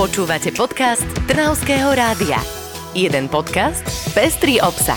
Počúvate podcast Trnavského rádia. Jeden podcast, pestrý obsah.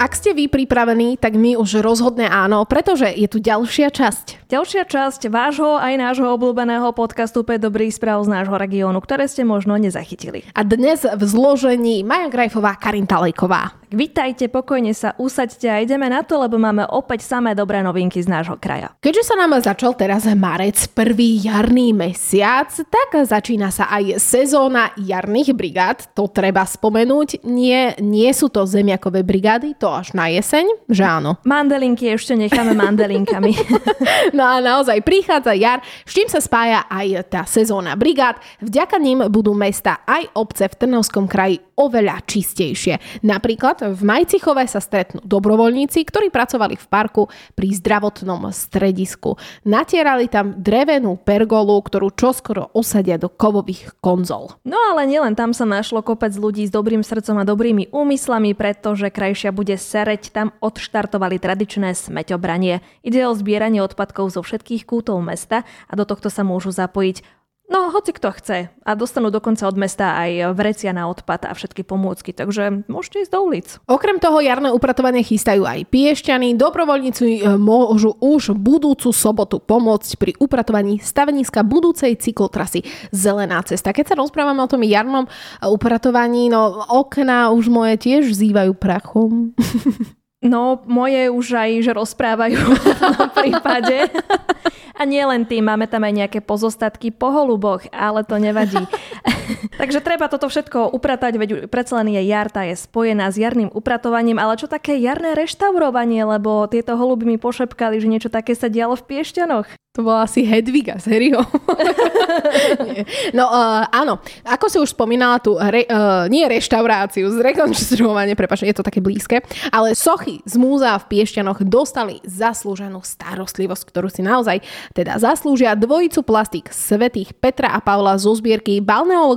Ak ste vy pripravení, tak my už rozhodne áno, pretože je tu ďalšia časť. Ďalšia časť vášho aj nášho obľúbeného podcastu 5 dobrých správ z nášho regiónu, ktoré ste možno nezachytili. A dnes v zložení Maja Grajfová, Karin Talejková. Vítajte, pokojne sa usaďte a ideme na to, lebo máme opäť samé dobré novinky z nášho kraja. Keďže sa nám začal teraz marec, prvý jarný mesiac, tak začína sa aj sezóna jarných brigád. To treba spomenúť. Nie, nie sú to zemiakové brigády, to až na jeseň, že áno. Mandelinky ešte necháme mandelinkami. no a naozaj prichádza jar, s čím sa spája aj tá sezóna brigád. Vďaka ním budú mesta aj obce v Trnovskom kraji oveľa čistejšie. Napríklad v Majcichove sa stretnú dobrovoľníci, ktorí pracovali v parku pri zdravotnom stredisku. Natierali tam drevenú pergolu, ktorú čoskoro osadia do kovových konzol. No ale nielen tam sa našlo kopec ľudí s dobrým srdcom a dobrými úmyslami, pretože krajšia bude sereť, tam odštartovali tradičné smeťobranie. Ide o zbieranie odpadkov zo všetkých kútov mesta a do tohto sa môžu zapojiť No, hoci kto chce. A dostanú dokonca od mesta aj vrecia na odpad a všetky pomôcky, takže môžete ísť do ulic. Okrem toho jarné upratovanie chystajú aj piešťany. Dobrovoľníci e, môžu už budúcu sobotu pomôcť pri upratovaní staveniska budúcej cyklotrasy Zelená cesta. Keď sa rozprávame o tom jarnom upratovaní, no okna už moje tiež zývajú prachom. No, moje už aj že rozprávajú v prípade. A nie len tým, máme tam aj nejaké pozostatky po holuboch, ale to nevadí. Takže treba toto všetko upratať, veď predsa len je jar, tá je spojená s jarným upratovaním, ale čo také jarné reštaurovanie, lebo tieto holuby mi pošepkali, že niečo také sa dialo v Piešťanoch. To bola asi Hedviga, serio. no uh, áno, ako si už spomínala tu, re, uh, nie reštauráciu, zrekonštruovanie, prepáč, je to také blízke, ale sochy z múzea v Piešťanoch dostali zaslúženú starostlivosť, ktorú si naozaj teda zaslúžia dvojicu plastik svetých Petra a Pavla zo zbierky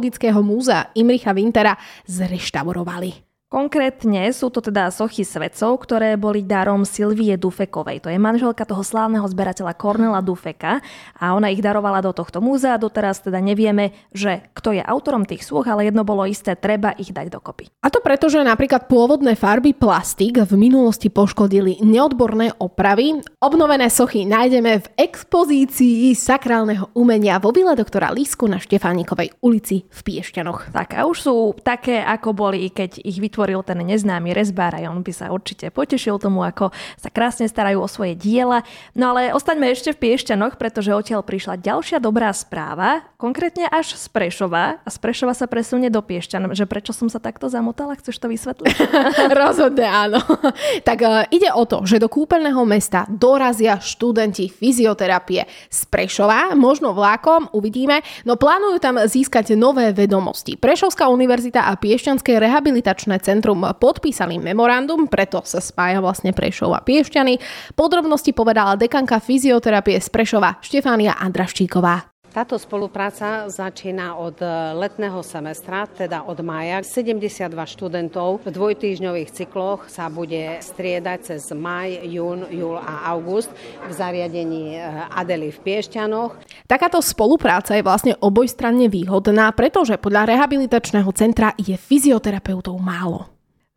Balneologického múzea Imricha Wintera zreštaurovali. Konkrétne sú to teda sochy svetcov, ktoré boli darom Silvie Dufekovej. To je manželka toho slávneho zberateľa Cornela Dufeka a ona ich darovala do tohto múzea. Doteraz teda nevieme, že kto je autorom tých súch, ale jedno bolo isté, treba ich dať dokopy. A to preto, že napríklad pôvodné farby plastik v minulosti poškodili neodborné opravy. Obnovené sochy nájdeme v expozícii sakrálneho umenia vo vile doktora Lísku na Štefánikovej ulici v Piešťanoch. Tak a už sú také, ako boli, keď ich vytvorili vytvoril ten neznámy rezbár a on by sa určite potešil tomu, ako sa krásne starajú o svoje diela. No ale ostaňme ešte v Piešťanoch, pretože odtiaľ prišla ďalšia dobrá správa, konkrétne až z Prešova a z Prešova sa presunie do Piešťan. Že prečo som sa takto zamotala? Chceš to vysvetliť? Rozhodne áno. tak uh, ide o to, že do kúpeľného mesta dorazia študenti fyzioterapie z Prešova, možno vlákom, uvidíme, no plánujú tam získať nové vedomosti. Prešovská univerzita a Piešťanské rehabilitačné centrum podpísali memorandum, preto sa spája vlastne Prešov a Piešťany. Podrobnosti povedala dekanka fyzioterapie z Prešova Štefánia Andraščíková. Táto spolupráca začína od letného semestra, teda od mája. 72 študentov v dvojtýždňových cykloch sa bude striedať cez maj, jún, júl a august v zariadení eh, Adely v Piešťanoch. Takáto spolupráca je vlastne obojstranne výhodná, pretože podľa rehabilitačného centra je fyzioterapeutov málo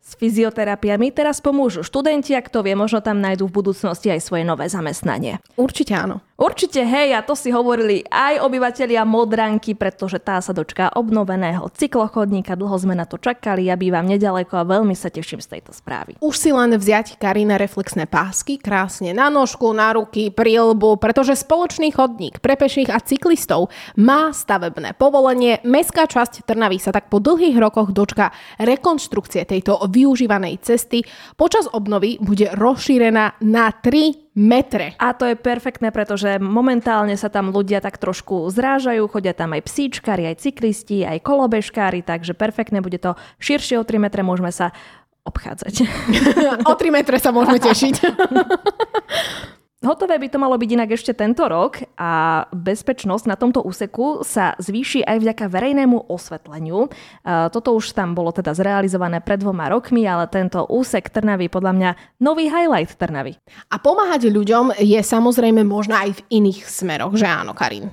s fyzioterapiami teraz pomôžu študenti a kto vie, možno tam nájdú v budúcnosti aj svoje nové zamestnanie. Určite áno. Určite hej, a to si hovorili aj obyvateľia Modranky, pretože tá sa dočká obnoveného cyklochodníka. Dlho sme na to čakali, ja bývam nedaleko a veľmi sa teším z tejto správy. Už si len vziať Karina reflexné pásky, krásne na nožku, na ruky, prilbu, pretože spoločný chodník pre peších a cyklistov má stavebné povolenie. Mestská časť Trnavy sa tak po dlhých rokoch dočká rekonštrukcie tejto využívanej cesty. Počas obnovy bude rozšírená na 3 metre. A to je perfektné, pretože momentálne sa tam ľudia tak trošku zrážajú, chodia tam aj psíčkári, aj cyklisti, aj kolobežkári, takže perfektné bude to širšie o 3 metre, môžeme sa obchádzať. o 3 metre sa môžeme tešiť. Hotové by to malo byť inak ešte tento rok a bezpečnosť na tomto úseku sa zvýši aj vďaka verejnému osvetleniu. Toto už tam bolo teda zrealizované pred dvoma rokmi, ale tento úsek Trnavy podľa mňa nový highlight Trnavy. A pomáhať ľuďom je samozrejme možno aj v iných smeroch, že áno, Karin?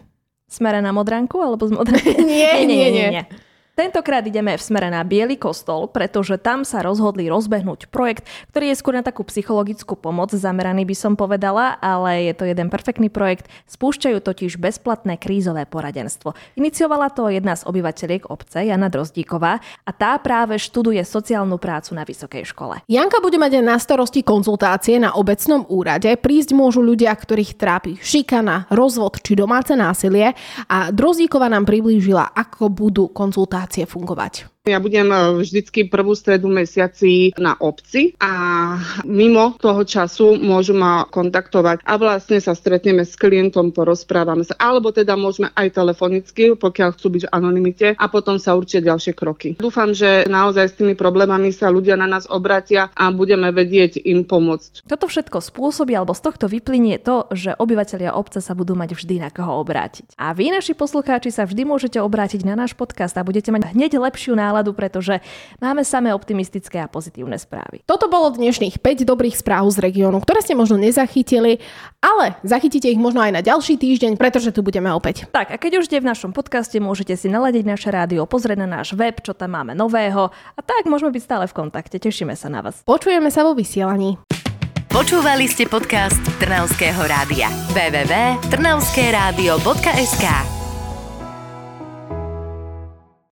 Smere na Modranku alebo z Modranky? Nie, nie, nie. nie. Tentokrát ideme v smere na Bielý kostol, pretože tam sa rozhodli rozbehnúť projekt, ktorý je skôr na takú psychologickú pomoc zameraný by som povedala, ale je to jeden perfektný projekt. Spúšťajú totiž bezplatné krízové poradenstvo. Iniciovala to jedna z obyvateľiek obce, Jana Drozdíková, a tá práve študuje sociálnu prácu na vysokej škole. Janka bude mať na starosti konzultácie na obecnom úrade. Prísť môžu ľudia, ktorých trápi šikana, rozvod či domáce násilie a Drozdíková nám priblížila, ako budú konzultácie organizácie fungovať. Ja budem e, vždycky prvú stredu mesiaci na obci a mimo toho času môžu ma kontaktovať a vlastne sa stretneme s klientom, porozprávame sa, alebo teda môžeme aj telefonicky, pokiaľ chcú byť v anonimite a potom sa určia ďalšie kroky. Dúfam, že naozaj s tými problémami sa ľudia na nás obratia a budeme vedieť im pomôcť. Toto všetko spôsobí alebo z tohto vyplynie to, že obyvateľia obce sa budú mať vždy na koho obrátiť. A vy, naši poslucháči, sa vždy môžete obrátiť na náš podcast a budete mať hneď lepšiu náladu náladu, pretože máme samé optimistické a pozitívne správy. Toto bolo dnešných 5 dobrých správ z regiónu, ktoré ste možno nezachytili, ale zachytíte ich možno aj na ďalší týždeň, pretože tu budeme opäť. Tak a keď už ste v našom podcaste, môžete si naladiť naše rádio, pozrieť na náš web, čo tam máme nového a tak môžeme byť stále v kontakte. Tešíme sa na vás. Počujeme sa vo vysielaní. Počúvali ste podcast Trnavského rádia. www.trnavskeradio.sk